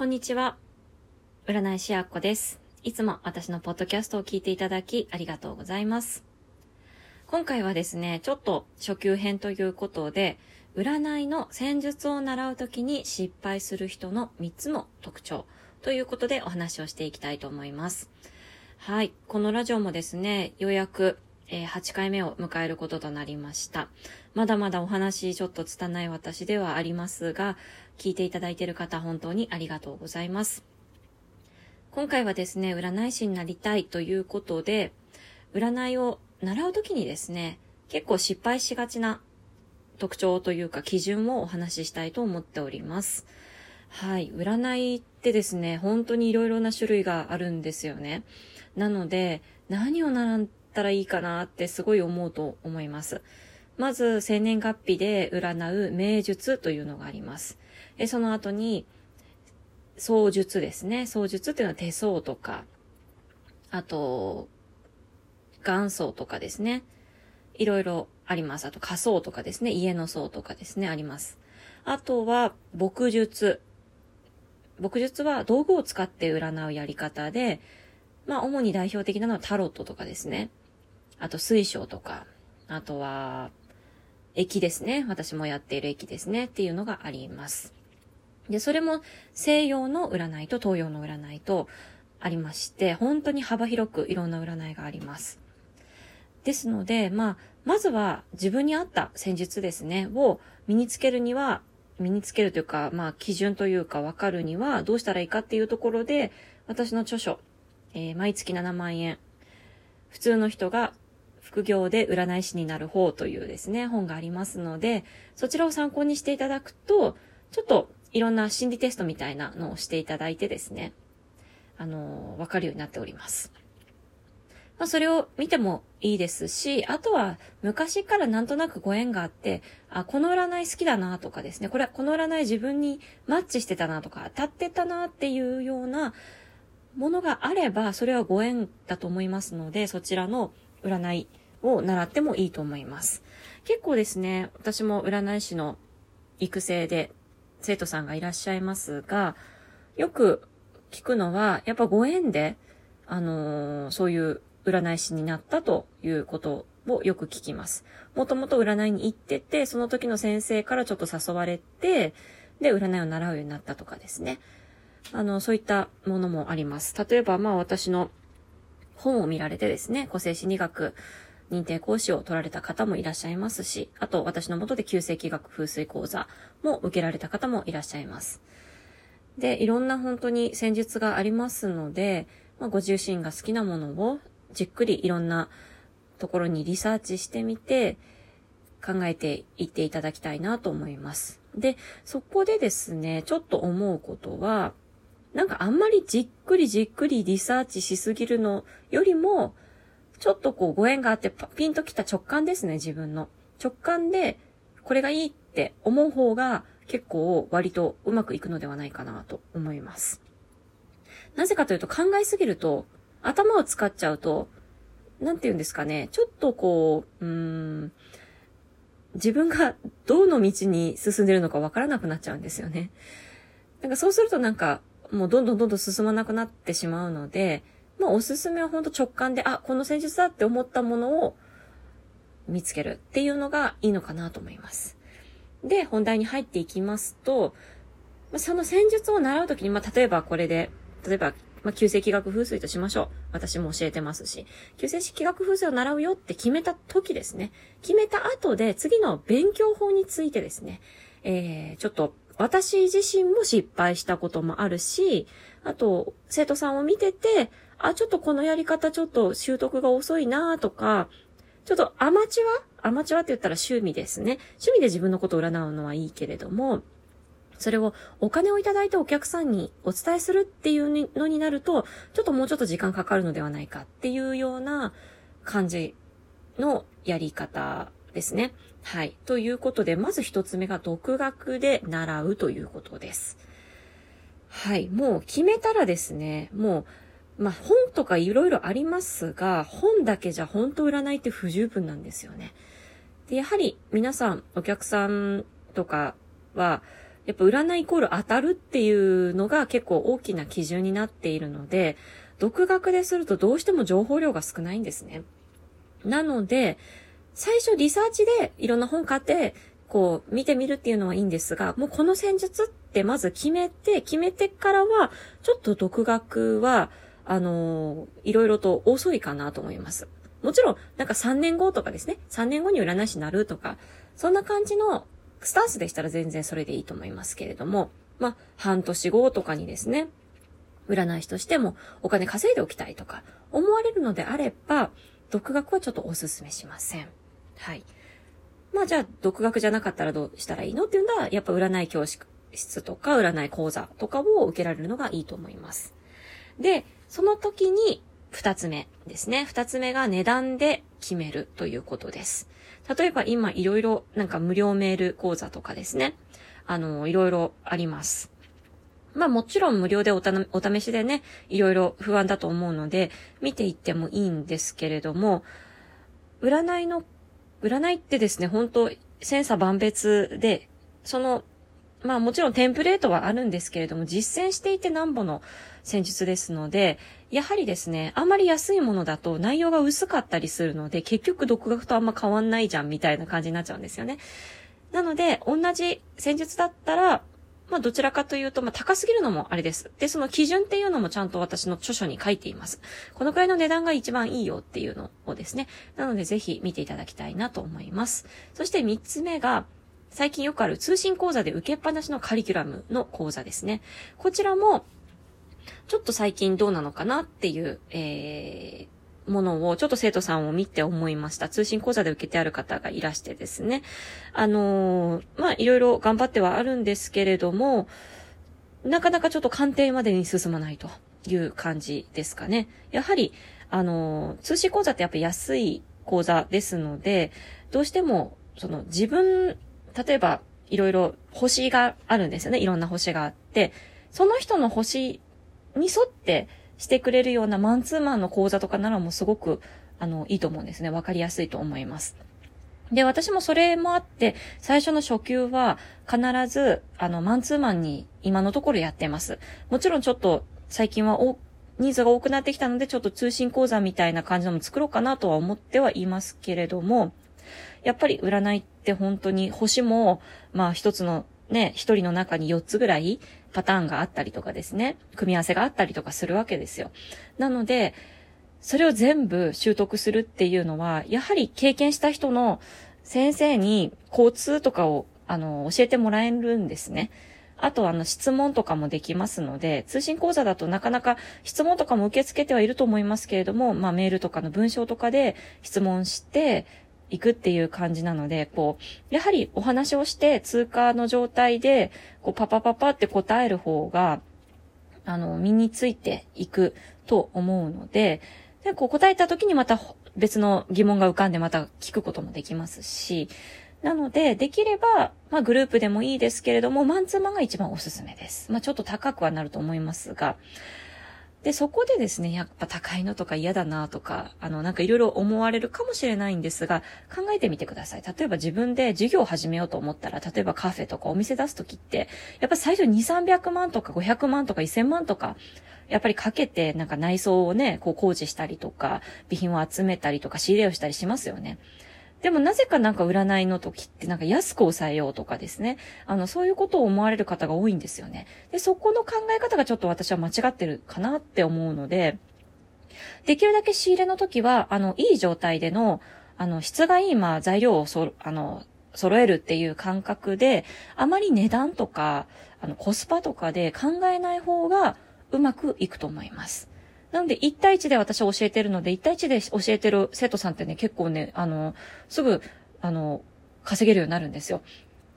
こんにちは。占い師やっこです。いつも私のポッドキャストを聞いていただきありがとうございます。今回はですね、ちょっと初級編ということで、占いの戦術を習うときに失敗する人の3つの特徴ということでお話をしていきたいと思います。はい。このラジオもですね、ようやく、えー8回目を迎えることとなりました。まだまだお話ちょっと拙い私ではありますが、聞いていただいている方本当にありがとうございます。今回はですね、占い師になりたいということで、占いを習うときにですね、結構失敗しがちな特徴というか基準をお話ししたいと思っております。はい。占いってですね、本当にいろいろな種類があるんですよね。なので、何を習ったらいいかなってすごい思うと思います。まず、生年月日で占う名術というのがあります。えその後に、相術ですね。相術っていうのは手相とか、あと、元相とかですね。いろいろあります。あと、仮想とかですね。家の相とかですね。あります。あとは、牧術。牧術は道具を使って占うやり方で、まあ、主に代表的なのはタロットとかですね。あと、水晶とか、あとは、駅ですね。私もやっている駅ですね。っていうのがあります。で、それも西洋の占いと東洋の占いとありまして、本当に幅広くいろんな占いがあります。ですので、まあ、まずは自分に合った戦術ですね、を身につけるには、身につけるというか、まあ、基準というか分かるにはどうしたらいいかっていうところで、私の著書、えー毎月7万円、普通の人が副業で占い師になる方というですね、本がありますので、そちらを参考にしていただくと、ちょっといろんな心理テストみたいなのをしていただいてですね、あの、わかるようになっております。まあ、それを見てもいいですし、あとは昔からなんとなくご縁があって、あ、この占い好きだなとかですね、これはこの占い自分にマッチしてたなとか、当たってたなっていうようなものがあれば、それはご縁だと思いますので、そちらの占いを習ってもいいと思います。結構ですね、私も占い師の育成で生徒さんがいらっしゃいますが、よく聞くのは、やっぱご縁で、あのーそういう占い師になったということをよく聞きます。もともと占いに行ってて、その時の先生からちょっと誘われて、で、占いを習うようになったとかですね。あの、そういったものもあります。例えば、まあ私の本を見られてですね、個性心理学認定講師を取られた方もいらっしゃいますし、あと私のもとで旧世紀学風水講座も受けられた方もいらっしゃいます。で、いろんな本当に戦術がありますので、まあ、ご自身が好きなものをじっくりいろんなところにリサーチしてみて、考えていっていただきたいなと思います。で、そこでですね、ちょっと思うことは、なんかあんまりじっくりじっくりリサーチしすぎるのよりも、ちょっとこうご縁があってピンときた直感ですね、自分の。直感で、これがいいって思う方が結構割とうまくいくのではないかなと思います。なぜかというと考えすぎると、頭を使っちゃうと、なんて言うんですかね、ちょっとこう、うん、自分がどうの道に進んでるのかわからなくなっちゃうんですよね。なんかそうするとなんか、もうどんどんどんどん進まなくなってしまうので、まあおすすめは本当直感で、あ、この戦術だって思ったものを見つけるっていうのがいいのかなと思います。で、本題に入っていきますと、その戦術を習うときに、まあ例えばこれで、例えば、まあ、旧世紀学風水としましょう。私も教えてますし。旧世紀学風水を習うよって決めた時ですね。決めた後で次の勉強法についてですね、えー、ちょっと私自身も失敗したこともあるし、あと、生徒さんを見てて、あ、ちょっとこのやり方ちょっと習得が遅いなとか、ちょっとアマチュア？アマチュアって言ったら趣味ですね。趣味で自分のことを占うのはいいけれども、それをお金をいただいてお客さんにお伝えするっていうのになると、ちょっともうちょっと時間かかるのではないかっていうような感じのやり方ですね。はい。ということで、まず一つ目が独学で習うということです。はい。もう決めたらですね、もう、まあ、本とかいろいろありますが、本だけじゃ本当占いって不十分なんですよね。で、やはり皆さん、お客さんとかは、やっぱ占いイコール当たるっていうのが結構大きな基準になっているので、独学でするとどうしても情報量が少ないんですね。なので、最初リサーチでいろんな本買って、こう見てみるっていうのはいいんですが、もうこの戦術ってまず決めて、決めてからは、ちょっと独学は、あのー、いろいろと遅いかなと思います。もちろん、なんか3年後とかですね、3年後に占い師になるとか、そんな感じのスタンスでしたら全然それでいいと思いますけれども、まあ、半年後とかにですね、占い師としてもお金稼いでおきたいとか思われるのであれば、独学はちょっとお勧めしません。はい。まあじゃあ、独学じゃなかったらどうしたらいいのっていうのは、やっぱ占い教室とか占い講座とかを受けられるのがいいと思います。で、その時に二つ目ですね。二つ目が値段で決めるということです。例えば今いろいろなんか無料メール講座とかですね。あの、いろいろあります。まあもちろん無料でお試しでね、いろいろ不安だと思うので、見ていってもいいんですけれども、占いの、占いってですね、本当千差万別で、その、まあもちろんテンプレートはあるんですけれども、実践していてなんぼの戦術ですので、やはりですね、あんまり安いものだと内容が薄かったりするので、結局独学とあんま変わんないじゃんみたいな感じになっちゃうんですよね。なので、同じ戦術だったら、まあどちらかというと、まあ高すぎるのもあれです。で、その基準っていうのもちゃんと私の著書に書いています。このくらいの値段が一番いいよっていうのをですね。なのでぜひ見ていただきたいなと思います。そして三つ目が、最近よくある通信講座で受けっぱなしのカリキュラムの講座ですね。こちらも、ちょっと最近どうなのかなっていう、えー、ものをちょっと生徒さんを見て思いました。通信講座で受けてある方がいらしてですね。あのー、まあ、いろいろ頑張ってはあるんですけれども、なかなかちょっと鑑定までに進まないという感じですかね。やはり、あのー、通信講座ってやっぱ安い講座ですので、どうしても、その自分、例えば、いろいろ星があるんですよね。いろんな星があって、その人の星に沿ってしてくれるようなマンツーマンの講座とかならもうすごく、あの、いいと思うんですね。わかりやすいと思います。で、私もそれもあって、最初の初級は必ず、あの、マンツーマンに今のところやってます。もちろんちょっと最近はお、ニーズが多くなってきたので、ちょっと通信講座みたいな感じのも作ろうかなとは思ってはいますけれども、やっぱり占いって本当に星も、まあ一つのね、一人の中に4つぐらいパターンがあったりとかですね、組み合わせがあったりとかするわけですよ。なので、それを全部習得するっていうのは、やはり経験した人の先生に交通とかを、あの、教えてもらえるんですね。あと、あの、質問とかもできますので、通信講座だとなかなか質問とかも受け付けてはいると思いますけれども、まあ、メールとかの文章とかで質問して、いくっていう感じなので、こう、やはりお話をして通過の状態で、こう、パパパパって答える方が、あの、身についていくと思うので、で、こう答えた時にまた別の疑問が浮かんでまた聞くこともできますし、なので、できれば、まあグループでもいいですけれども、マンツーマンが一番おすすめです。まあちょっと高くはなると思いますが、で、そこでですね、やっぱ高いのとか嫌だなとか、あの、なんかいろいろ思われるかもしれないんですが、考えてみてください。例えば自分で授業を始めようと思ったら、例えばカフェとかお店出すときって、やっぱ最初2、300万とか500万とか1000万とか、やっぱりかけて、なんか内装をね、こう工事したりとか、備品を集めたりとか、仕入れをしたりしますよね。でもなぜかなんか占いの時ってなんか安く抑えようとかですね。あの、そういうことを思われる方が多いんですよね。で、そこの考え方がちょっと私は間違ってるかなって思うので、できるだけ仕入れの時は、あの、いい状態での、あの、質がいい、まあ、材料をそ、あの、揃えるっていう感覚で、あまり値段とか、あの、コスパとかで考えない方がうまくいくと思います。なので、1対1で私は教えてるので、1対1で教えてる生徒さんってね、結構ね、あの、すぐ、あの、稼げるようになるんですよ。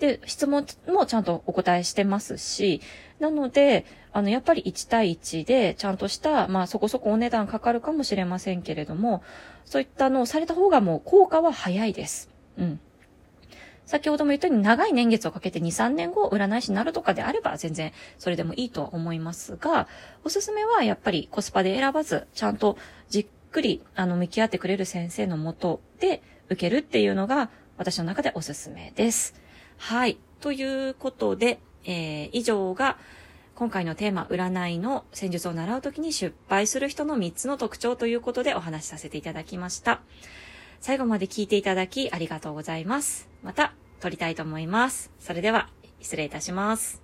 で、質問もちゃんとお答えしてますし、なので、あの、やっぱり1対1で、ちゃんとした、まあ、そこそこお値段かかるかもしれませんけれども、そういったのをされた方がもう効果は早いです。うん。先ほども言ったように長い年月をかけて2、3年後占い師になるとかであれば全然それでもいいとは思いますが、おすすめはやっぱりコスパで選ばず、ちゃんとじっくりあの向き合ってくれる先生のもとで受けるっていうのが私の中でおすすめです。はい。ということで、えー、以上が今回のテーマ、占いの戦術を習うときに失敗する人の3つの特徴ということでお話しさせていただきました。最後まで聞いていただきありがとうございます。また撮りたいと思います。それでは失礼いたします。